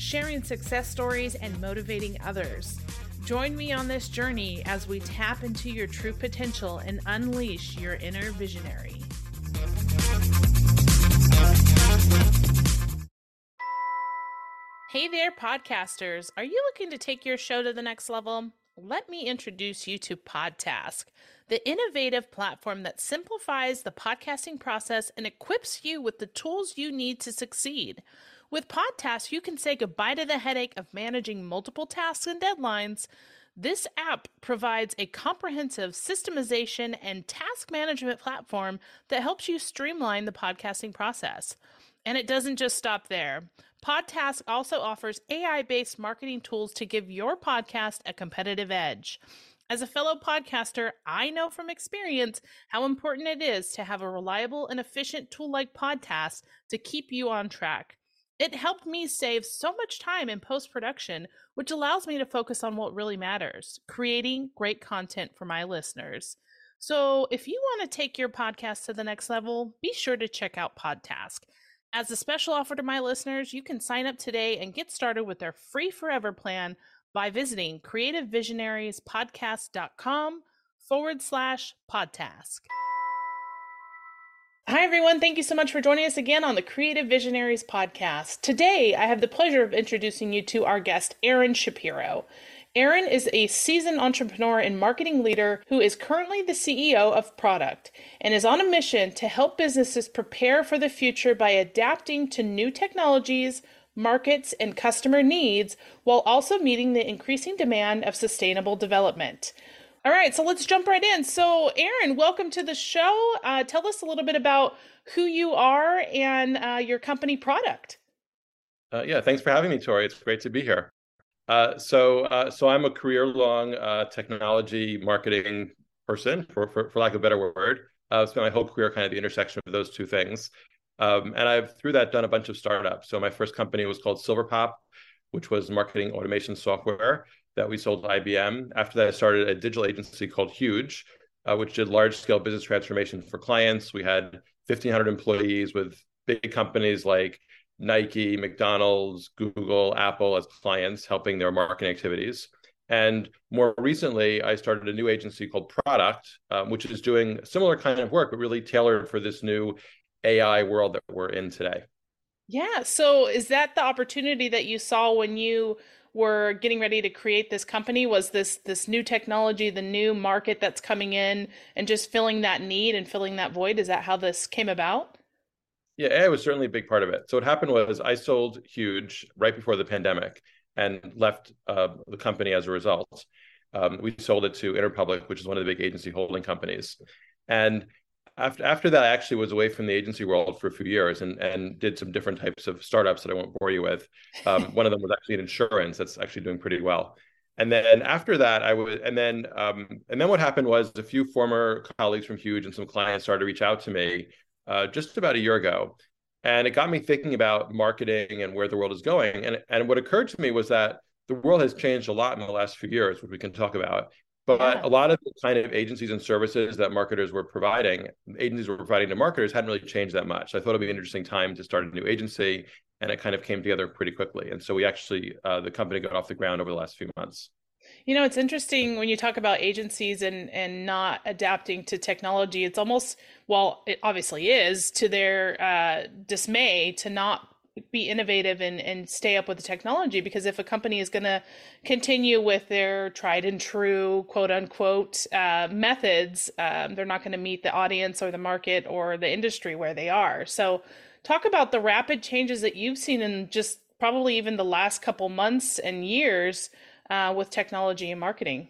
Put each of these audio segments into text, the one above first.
sharing success stories, and motivating others. Join me on this journey as we tap into your true potential and unleash your inner visionary. Hey there, podcasters. Are you looking to take your show to the next level? Let me introduce you to Podtask, the innovative platform that simplifies the podcasting process and equips you with the tools you need to succeed. With Podtask, you can say goodbye to the headache of managing multiple tasks and deadlines. This app provides a comprehensive systemization and task management platform that helps you streamline the podcasting process. And it doesn't just stop there. Podtask also offers AI based marketing tools to give your podcast a competitive edge. As a fellow podcaster, I know from experience how important it is to have a reliable and efficient tool like Podtask to keep you on track. It helped me save so much time in post production, which allows me to focus on what really matters creating great content for my listeners. So, if you want to take your podcast to the next level, be sure to check out Podtask. As a special offer to my listeners, you can sign up today and get started with their free forever plan by visiting creativevisionariespodcast.com forward slash podtask. Hi, everyone. Thank you so much for joining us again on the Creative Visionaries podcast. Today, I have the pleasure of introducing you to our guest, Aaron Shapiro. Aaron is a seasoned entrepreneur and marketing leader who is currently the CEO of Product and is on a mission to help businesses prepare for the future by adapting to new technologies, markets, and customer needs while also meeting the increasing demand of sustainable development. All right, so let's jump right in. So, Aaron, welcome to the show. Uh, tell us a little bit about who you are and uh, your company product. Uh, yeah, thanks for having me, Tori. It's great to be here. Uh, so, uh, so I'm a career-long uh, technology marketing person, for, for, for lack of a better word. I've spent my whole career kind of the intersection of those two things. Um, and I've through that done a bunch of startups. So my first company was called Silverpop, which was marketing automation software that we sold to IBM. After that, I started a digital agency called Huge, uh, which did large scale business transformation for clients. We had 1,500 employees with big companies like Nike, McDonald's, Google, Apple as clients, helping their marketing activities. And more recently, I started a new agency called Product, um, which is doing similar kind of work, but really tailored for this new AI world that we're in today. Yeah. So, is that the opportunity that you saw when you were getting ready to create this company was this this new technology the new market that's coming in and just filling that need and filling that void. Is that how this came about? Yeah AI was certainly a big part of it. So what happened was i sold huge right before the pandemic and left uh, the company as a result. Um, we sold it to interpublic which is one of the big agency holding companies. And after after that, I actually was away from the agency world for a few years and and did some different types of startups that I won't bore you with. Um, one of them was actually in insurance that's actually doing pretty well. And then after that, I was and then um, and then what happened was a few former colleagues from Huge and some clients started to reach out to me uh, just about a year ago, and it got me thinking about marketing and where the world is going. And and what occurred to me was that the world has changed a lot in the last few years, which we can talk about. But yeah. a lot of the kind of agencies and services that marketers were providing, agencies were providing to marketers hadn't really changed that much. So I thought it'd be an interesting time to start a new agency, and it kind of came together pretty quickly. And so we actually, uh, the company got off the ground over the last few months. You know, it's interesting when you talk about agencies and and not adapting to technology. It's almost well, it obviously is to their uh, dismay to not be innovative and, and stay up with the technology because if a company is going to continue with their tried and true quote unquote uh, methods um, they're not going to meet the audience or the market or the industry where they are. So talk about the rapid changes that you've seen in just probably even the last couple months and years uh, with technology and marketing.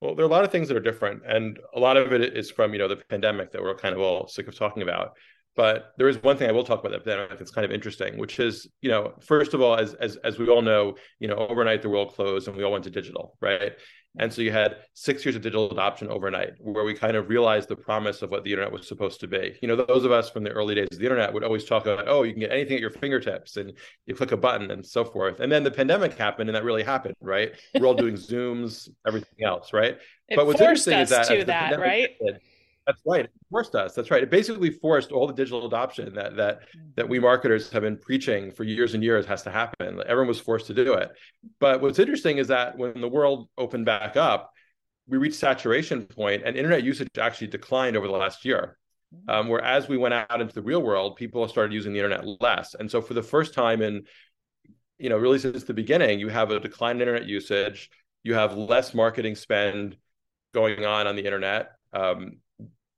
Well there are a lot of things that are different and a lot of it is from you know the pandemic that we're kind of all sick of talking about But there is one thing I will talk about that pandemic that's kind of interesting, which is, you know, first of all, as as as we all know, you know, overnight the world closed and we all went to digital, right? And so you had six years of digital adoption overnight, where we kind of realized the promise of what the internet was supposed to be. You know, those of us from the early days of the internet would always talk about, oh, you can get anything at your fingertips and you click a button and so forth. And then the pandemic happened and that really happened, right? We're all doing Zooms, everything else, right? It but what's interesting is that, to that right? Happened, that's right. It forced us. That's right. It basically forced all the digital adoption that that that we marketers have been preaching for years and years has to happen. Everyone was forced to do it. But what's interesting is that when the world opened back up, we reached saturation point, and internet usage actually declined over the last year. Um, where as we went out into the real world, people started using the internet less. And so for the first time in, you know, really since the beginning, you have a decline in internet usage. You have less marketing spend going on on the internet. Um,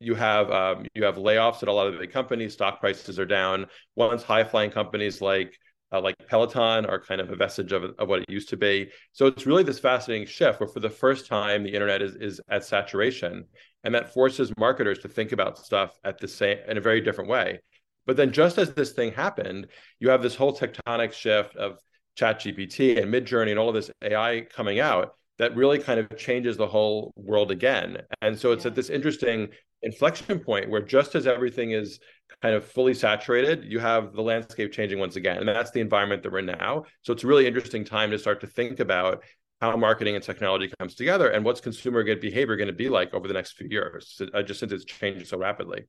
you have um, you have layoffs at a lot of the big companies. Stock prices are down. Once high flying companies like uh, like Peloton are kind of a vestige of, of what it used to be. So it's really this fascinating shift where for the first time the internet is is at saturation, and that forces marketers to think about stuff at the same in a very different way. But then just as this thing happened, you have this whole tectonic shift of ChatGPT and Midjourney and all of this AI coming out that really kind of changes the whole world again. And so it's yeah. at this interesting inflection point where just as everything is kind of fully saturated, you have the landscape changing once again. And that's the environment that we're in now. So it's a really interesting time to start to think about how marketing and technology comes together and what's consumer good behavior going to be like over the next few years, uh, just since it's changing so rapidly.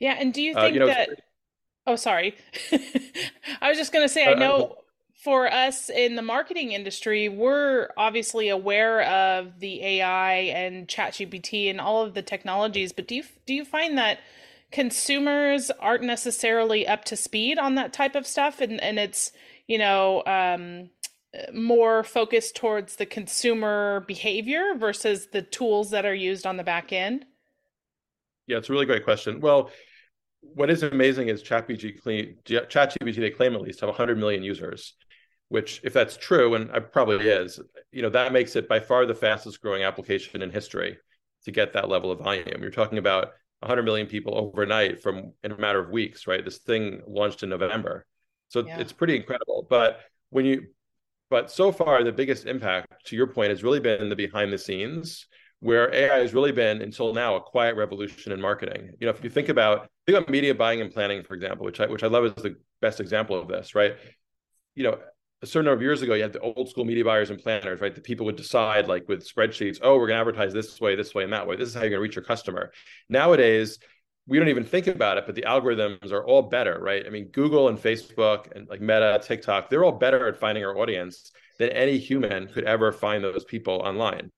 Yeah. And do you think uh, you know, that? Oh, sorry. I was just going to say, I uh, know for us in the marketing industry, we're obviously aware of the AI and ChatGPT and all of the technologies, but do you do you find that consumers aren't necessarily up to speed on that type of stuff and and it's, you know, um, more focused towards the consumer behavior versus the tools that are used on the back end? Yeah, it's a really great question. Well, what is amazing is ChatGPT, ChatGPT, they claim at least have 100 million users which if that's true and it probably is you know that makes it by far the fastest growing application in history to get that level of volume. You're talking about 100 million people overnight from in a matter of weeks right? This thing launched in november. So yeah. it's pretty incredible. But when you but so far the biggest impact to your point has really been the behind the scenes where ai has really been until now a quiet revolution in marketing. You know if you think about think about media buying and planning for example which i which i love is the best example of this right? You know a certain number of years ago, you had the old school media buyers and planners, right? The people would decide, like with spreadsheets, oh, we're going to advertise this way, this way, and that way. This is how you're going to reach your customer. Nowadays, we don't even think about it, but the algorithms are all better, right? I mean, Google and Facebook and like Meta, TikTok, they're all better at finding our audience than any human could ever find those people online,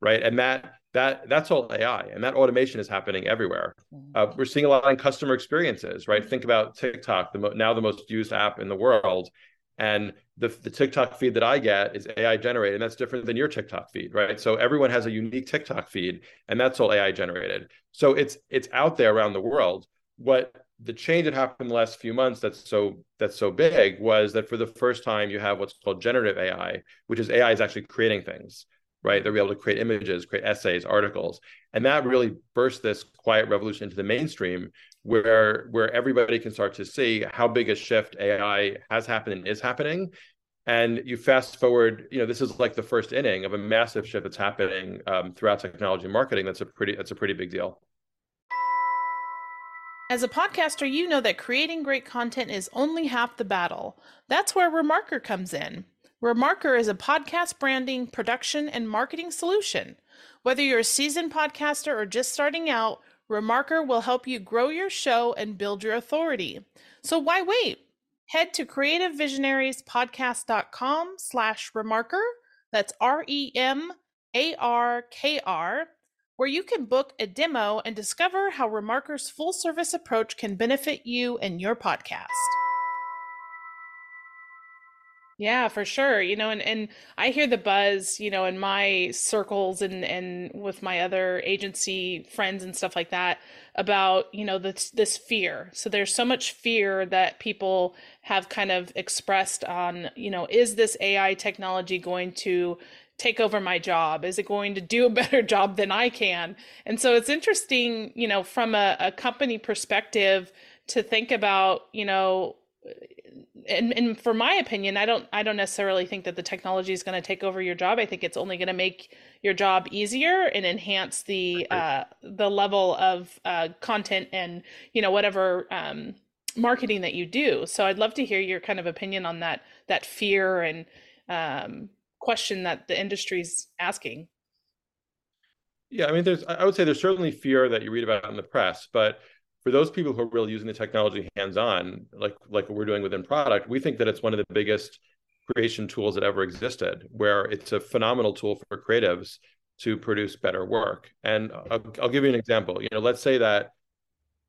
right? And that that that's all AI, and that automation is happening everywhere. Mm-hmm. Uh, we're seeing a lot in customer experiences, right? Think about TikTok, the mo- now the most used app in the world, and the, the TikTok feed that I get is AI generated, and that's different than your TikTok feed, right? So everyone has a unique TikTok feed, and that's all AI generated. So it's it's out there around the world. What the change that happened in the last few months that's so that's so big was that for the first time you have what's called generative AI, which is AI is actually creating things, right? They're be able to create images, create essays, articles, and that really burst this quiet revolution into the mainstream where where everybody can start to see how big a shift AI has happened and is happening. And you fast forward, you know, this is like the first inning of a massive shift that's happening um, throughout technology and marketing. That's a pretty that's a pretty big deal. As a podcaster, you know that creating great content is only half the battle. That's where Remarkr comes in. Remarkr is a podcast branding, production, and marketing solution. Whether you're a seasoned podcaster or just starting out, Remarkr will help you grow your show and build your authority. So why wait? Head to creativevisionariespodcast.com slash remarkr. That's R-E-M-A-R-K-R, where you can book a demo and discover how Remarkr's full service approach can benefit you and your podcast. Yeah, for sure. You know, and, and I hear the buzz, you know, in my circles and, and with my other agency friends and stuff like that about, you know, this this fear. So there's so much fear that people have kind of expressed on, you know, is this AI technology going to take over my job? Is it going to do a better job than I can? And so it's interesting, you know, from a, a company perspective to think about, you know, and, and for my opinion, I don't I don't necessarily think that the technology is going to take over your job. I think it's only going to make your job easier and enhance the uh, the level of uh, content and you know whatever um, marketing that you do. So I'd love to hear your kind of opinion on that that fear and um, question that the industry's asking. Yeah, I mean, there's I would say there's certainly fear that you read about in the press, but for those people who are really using the technology hands-on, like like what we're doing within product, we think that it's one of the biggest creation tools that ever existed, where it's a phenomenal tool for creatives to produce better work. And I'll, I'll give you an example. You know, let's say that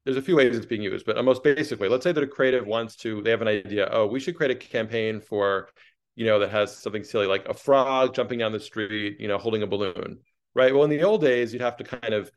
there's a few ways it's being used, but most basically, let's say that a creative wants to, they have an idea, oh, we should create a campaign for, you know, that has something silly like a frog jumping down the street, you know, holding a balloon, right? Well, in the old days, you'd have to kind of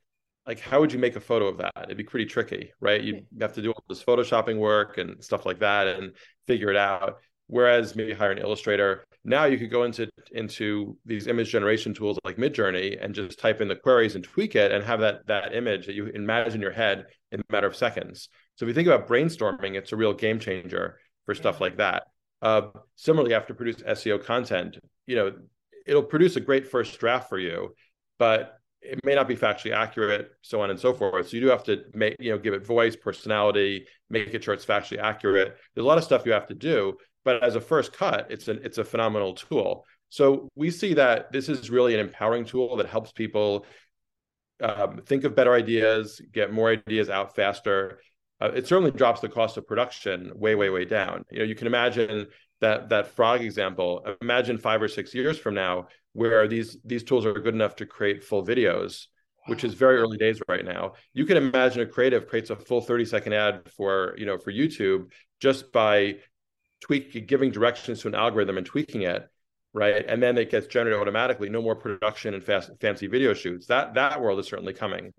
like, how would you make a photo of that? It'd be pretty tricky, right? You'd have to do all this photoshopping work and stuff like that and figure it out. Whereas maybe hire an illustrator. Now you could go into into these image generation tools like Midjourney and just type in the queries and tweak it and have that that image that you imagine in your head in a matter of seconds. So if you think about brainstorming, it's a real game changer for stuff like that. Uh, similarly, you have to produce SEO content. You know, it'll produce a great first draft for you, but it may not be factually accurate, so on and so forth. So you do have to make, you know, give it voice, personality, make it sure it's factually accurate. There's a lot of stuff you have to do, but as a first cut, it's an it's a phenomenal tool. So we see that this is really an empowering tool that helps people um, think of better ideas, get more ideas out faster. Uh, it certainly drops the cost of production way, way, way down. You know, you can imagine that that frog example. Imagine five or six years from now, where these these tools are good enough to create full videos, which is very early days right now. You can imagine a creative creates a full 30 second ad for you know for YouTube just by tweak giving directions to an algorithm and tweaking it right? And then it gets generated automatically. No more production and fast fancy video shoots. That that world is certainly coming.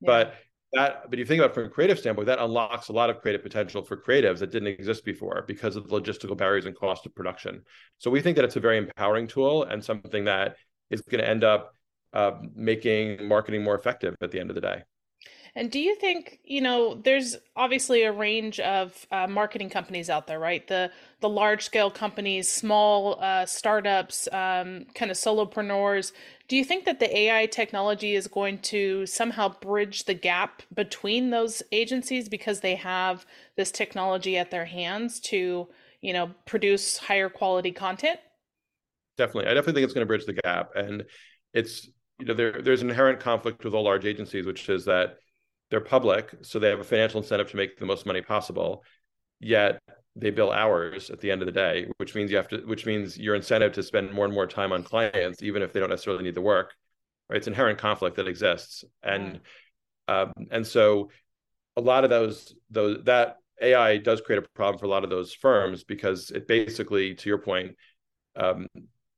Yeah. but that but you think about from a creative standpoint that unlocks a lot of creative potential for creatives that didn't exist before because of the logistical barriers and cost of production. So we think that it's a very empowering tool and something that is going to end up uh, making marketing more effective at the end of the day and do you think, you know, there's obviously a range of uh, marketing companies out there, right? The the large scale companies, small uh, startups, um, kind of solopreneurs. Do you think that the AI technology is going to somehow bridge the gap between those agencies because they have this technology at their hands to, you know, produce higher quality content? Definitely, I definitely think it's going to bridge the gap, and it's you know there there's inherent conflict with all large agencies, which is that they're public, so they have a financial incentive to make the most money possible. Yet they bill hours at the end of the day, which means you have to, which means your incentive to spend more and more time on clients, even if they don't necessarily need the work. Right? It's inherent conflict that exists, and um, and so a lot of those those that AI does create a problem for a lot of those firms because it basically, to your point, um,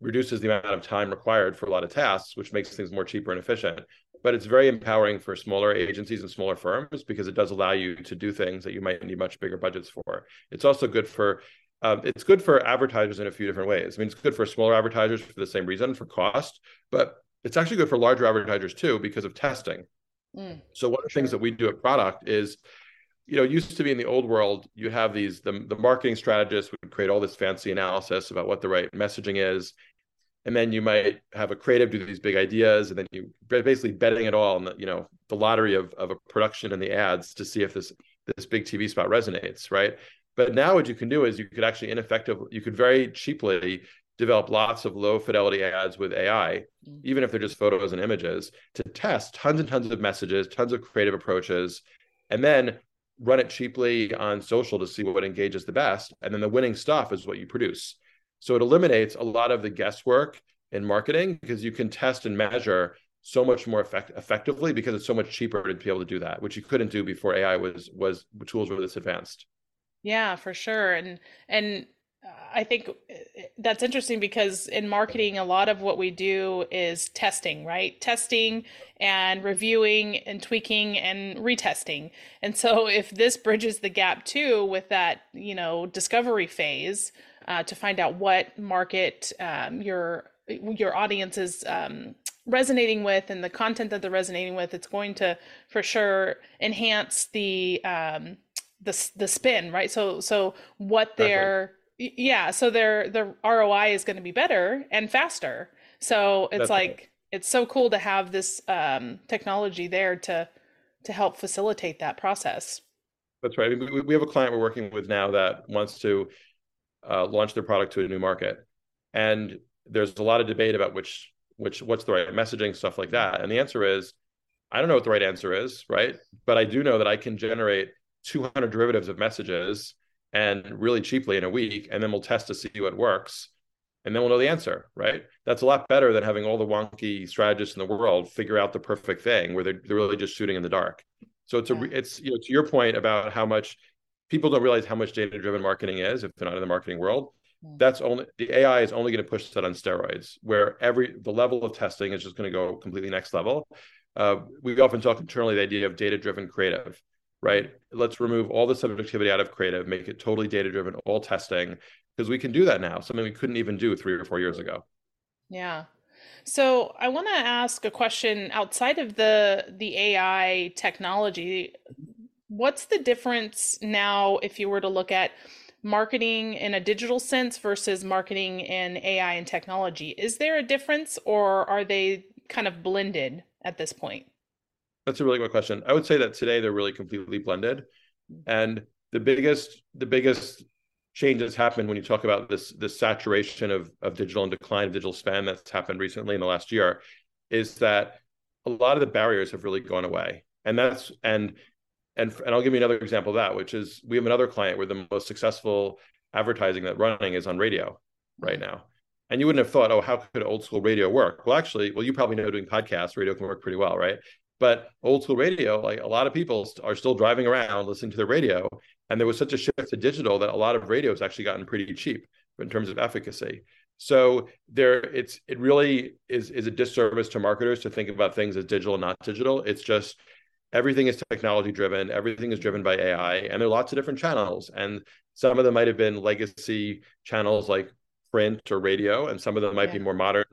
reduces the amount of time required for a lot of tasks, which makes things more cheaper and efficient but it's very empowering for smaller agencies and smaller firms because it does allow you to do things that you might need much bigger budgets for. It's also good for um, it's good for advertisers in a few different ways. I mean, it's good for smaller advertisers for the same reason for cost, but it's actually good for larger advertisers too because of testing. Mm, so one of the sure. things that we do at Product is, you know, used to be in the old world, you have these the the marketing strategists would create all this fancy analysis about what the right messaging is, and then you might have a creative do these big ideas and then you basically betting it all on the you know the lottery of, of a production and the ads to see if this this big tv spot resonates right but now what you can do is you could actually ineffective you could very cheaply develop lots of low fidelity ads with ai mm-hmm. even if they're just photos and images to test tons and tons of messages tons of creative approaches and then run it cheaply on social to see what engages the best and then the winning stuff is what you produce so it eliminates a lot of the guesswork in marketing because you can test and measure so much more effect- effectively because it's so much cheaper to be able to do that, which you couldn't do before AI was was tools were this advanced. Yeah, for sure. And and I think that's interesting because in marketing, a lot of what we do is testing, right? Testing and reviewing and tweaking and retesting. And so, if this bridges the gap too with that, you know, discovery phase, uh, to find out what market um, your your audience is um, resonating with and the content that they're resonating with. It's going to for sure enhance the um, the the spin, right? So so what exactly. Yeah, so their their ROI is going to be better and faster. So it's That's like right. it's so cool to have this um, technology there to to help facilitate that process. That's right. I mean, we, we have a client we're working with now that wants to uh, launch their product to a new market, and there's a lot of debate about which which what's the right messaging stuff like that. And the answer is, I don't know what the right answer is, right? But I do know that I can generate 200 derivatives of messages and really cheaply in a week, and then we'll test to see what works, and then we'll know the answer, right? That's a lot better than having all the wonky strategists in the world figure out the perfect thing where they're, they're really just shooting in the dark. So it's a it's you know to your point about how much people don't realize how much data driven marketing is if they're not in the marketing world. Hmm. That's only the AI is only going to push that on steroids, where every the level of testing is just going to go completely next level. Uh, we often talk internally the idea of data driven creative right? Let's remove all the subjectivity out of creative, make it totally data driven, all testing, because we can do that now, something we couldn't even do three or four years ago. Yeah. So I want to ask a question outside of the the AI technology. What's the difference now if you were to look at marketing in a digital sense versus marketing in AI and technology? Is there a difference or are they kind of blended at this point? That's a really good question. I would say that today they're really completely blended, and the biggest the biggest change that's happened when you talk about this this saturation of of digital and decline of digital spend that's happened recently in the last year, is that a lot of the barriers have really gone away, and that's and and and I'll give you another example of that, which is we have another client where the most successful advertising that running is on radio right now. And you wouldn't have thought, oh, how could old school radio work? Well, actually, well, you probably know doing podcasts, radio can work pretty well, right? But old school radio, like a lot of people are still driving around listening to the radio. And there was such a shift to digital that a lot of radio has actually gotten pretty cheap in terms of efficacy. So there it's it really is is a disservice to marketers to think about things as digital and not digital. It's just everything is technology driven, everything is driven by AI, and there are lots of different channels. And some of them might have been legacy channels like print or radio, and some of them might yeah. be more modern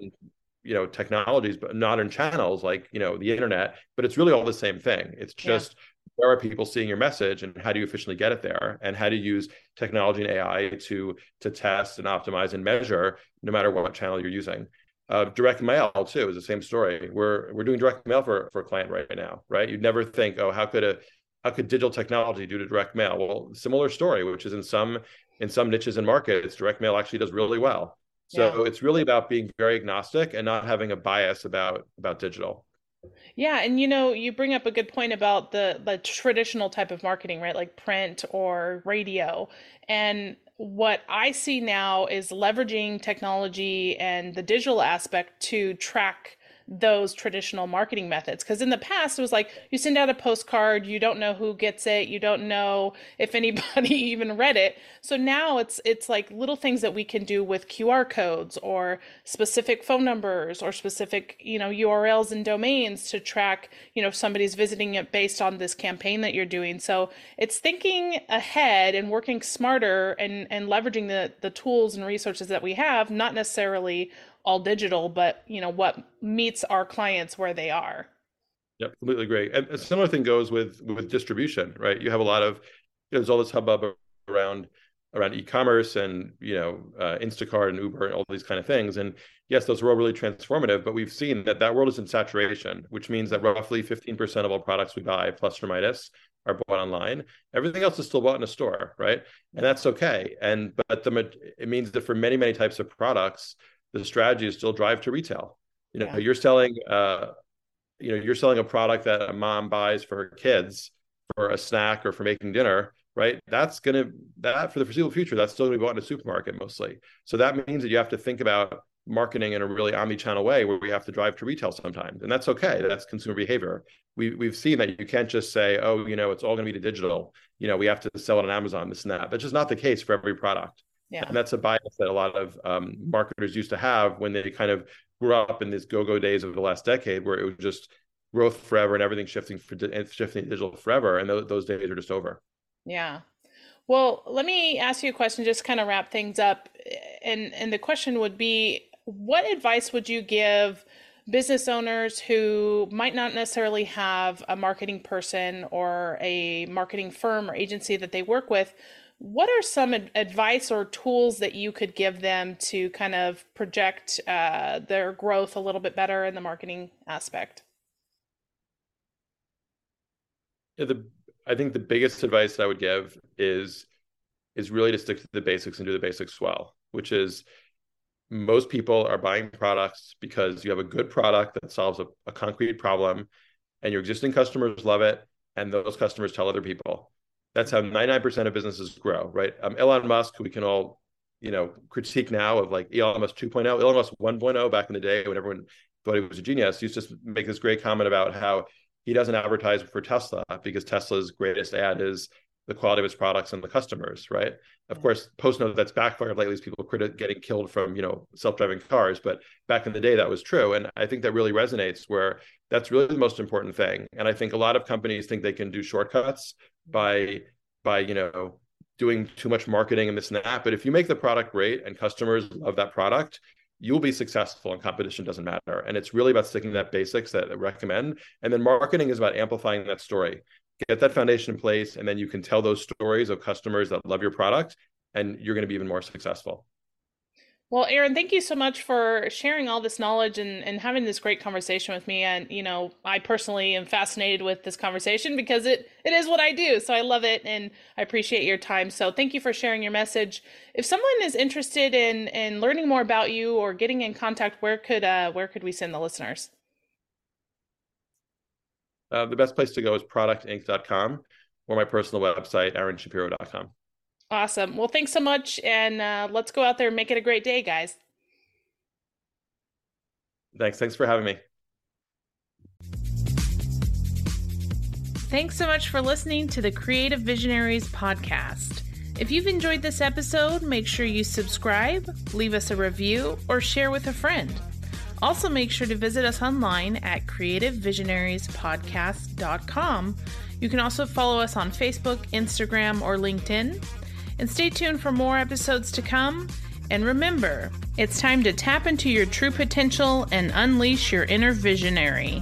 you know technologies but modern channels like you know the internet but it's really all the same thing. It's just yeah. where are people seeing your message and how do you efficiently get it there? And how to use technology and ai to to test and optimize and measure no matter what channel you're using? Uh, direct mail too is the same story. We're we're doing direct mail for for a client right now right? You'd never think oh how could a how could digital technology do to direct mail? Well similar story which is in some in some niches and markets direct mail actually does really well so yeah. it's really about being very agnostic and not having a bias about about digital. Yeah, and you know, you bring up a good point about the the traditional type of marketing, right? Like print or radio. And what I see now is leveraging technology and the digital aspect to track those traditional marketing methods. Because in the past it was like you send out a postcard you don't know who gets it you don't know if anybody even read it. So now it's it's like little things that we can do with qr codes or specific phone numbers or specific you know urls and domains to track you know if somebody's visiting it based on this campaign that you're doing. So it's thinking ahead and working smarter and and leveraging the the tools and resources that we have not necessarily all digital, but you know what meets our clients where they are. Yep, completely agree. And a similar thing goes with with distribution, right? You have a lot of you know, there's all this hubbub around around e-commerce and you know uh, Instacart and Uber and all these kind of things. And yes, those were all really transformative. But we've seen that that world is in saturation, which means that roughly 15% of all products we buy, plus or minus, are bought online. Everything else is still bought in a store, right? And that's okay. And but the it means that for many many types of products, the strategy is still drive to retail. You know, yeah. you're selling, uh, you know, you're selling a product that a mom buys for her kids for a snack or for making dinner, right? That's going to that for the foreseeable future. That's still going to be bought in a supermarket mostly. So that means that you have to think about marketing in a really omni-channel way where we have to drive to retail sometimes and that's okay that's consumer behavior we, we've seen that you can't just say oh you know it's all going to be to digital you know we have to sell it on amazon this and that that's just not the case for every product yeah. And that's a bias that a lot of um, marketers used to have when they kind of grew up in these go-go days of the last decade, where it was just growth forever and everything shifting for shifting digital forever, and th- those days are just over. Yeah. Well, let me ask you a question, just kind of wrap things up, and and the question would be, what advice would you give business owners who might not necessarily have a marketing person or a marketing firm or agency that they work with, what are some ad- advice or tools that you could give them to kind of project uh, their growth a little bit better in the marketing aspect? Yeah, the I think the biggest advice I would give is is really to stick to the basics and do the basics well, which is most people are buying products because you have a good product that solves a, a concrete problem and your existing customers love it and those customers tell other people that's how 99% of businesses grow right? Um, elon musk we can all you know critique now of like elon musk 2.0 elon musk 1.0 back in the day when everyone thought he was a genius. He used to make this great comment about how he doesn't advertise for tesla because tesla's greatest ad is the quality of its products and the customers, right? Of course, post note that's backfired lately is people criti- getting killed from you know self-driving cars, but back in the day that was true, and I think that really resonates where that's really the most important thing. And I think a lot of companies think they can do shortcuts by by you know doing too much marketing and this and that. But if you make the product great and customers love that product, you'll be successful and competition doesn't matter. And it's really about sticking to that basics that I recommend. And then marketing is about amplifying that story get that foundation in place and then you can tell those stories of customers that love your product and you're going to be even more successful well aaron thank you so much for sharing all this knowledge and, and having this great conversation with me. And you know i personally am fascinated with this conversation because it it is what i do. So i love it and i appreciate your time. So thank you for sharing your message. If someone is interested in in learning more about you or getting in contact where could uh where could we send the listeners? Uh, the best place to go is productinc.com or my personal website, aaronshapiro.com. Awesome. Well, thanks so much. And uh, let's go out there and make it a great day, guys. Thanks. Thanks for having me. Thanks so much for listening to the Creative Visionaries podcast. If you've enjoyed this episode, make sure you subscribe, leave us a review, or share with a friend. Also, make sure to visit us online at creativevisionariespodcast.com. You can also follow us on Facebook, Instagram, or LinkedIn. And stay tuned for more episodes to come. And remember, it's time to tap into your true potential and unleash your inner visionary.